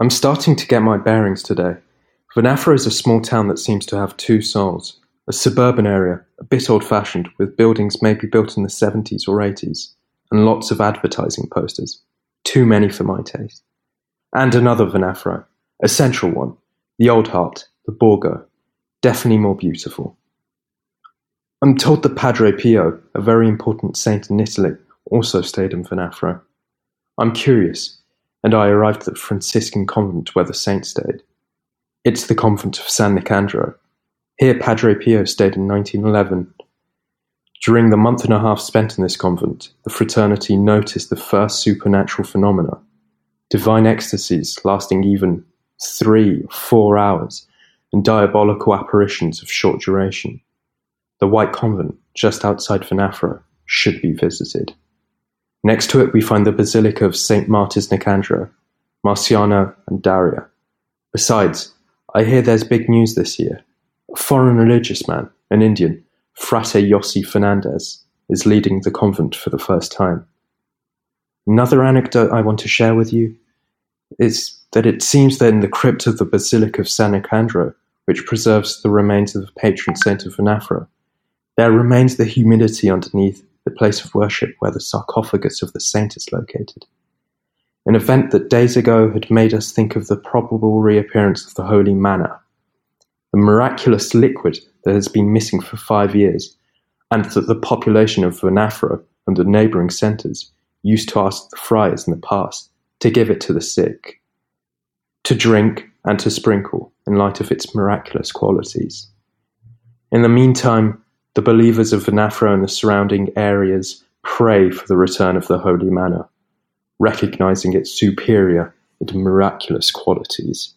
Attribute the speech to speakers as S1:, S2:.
S1: I'm starting to get my bearings today. Venafro is a small town that seems to have two souls. A suburban area, a bit old fashioned, with buildings maybe built in the 70s or 80s, and lots of advertising posters. Too many for my taste. And another Venafro, a central one, the Old Heart, the Borgo, definitely more beautiful. I'm told that Padre Pio, a very important saint in Italy, also stayed in Venafro. I'm curious, and I arrived at the Franciscan convent where the saint stayed. It's the convent of San Nicandro. Here Padre Pio stayed in 1911. During the month and a half spent in this convent, the fraternity noticed the first supernatural phenomena, divine ecstasies lasting even three or four hours, and diabolical apparitions of short duration. The White Convent, just outside Venafro, should be visited. Next to it we find the Basilica of St. Martyrs Nicandro, Marciano and Daria. Besides, I hear there's big news this year. A foreign religious man, an Indian, Frate Yossi Fernandez, is leading the convent for the first time. Another anecdote I want to share with you is that it seems that in the crypt of the Basilica of San Nicandro, which preserves the remains of the patron saint of Venafro, there remains the humidity underneath the place of worship where the sarcophagus of the saint is located. An event that days ago had made us think of the probable reappearance of the holy manna, the miraculous liquid that has been missing for five years, and that the population of Venafro and the neighbouring centres used to ask the friars in the past to give it to the sick, to drink and to sprinkle in light of its miraculous qualities. In the meantime, the believers of Venafro and the surrounding areas pray for the return of the holy manna, recognizing its superior and miraculous qualities.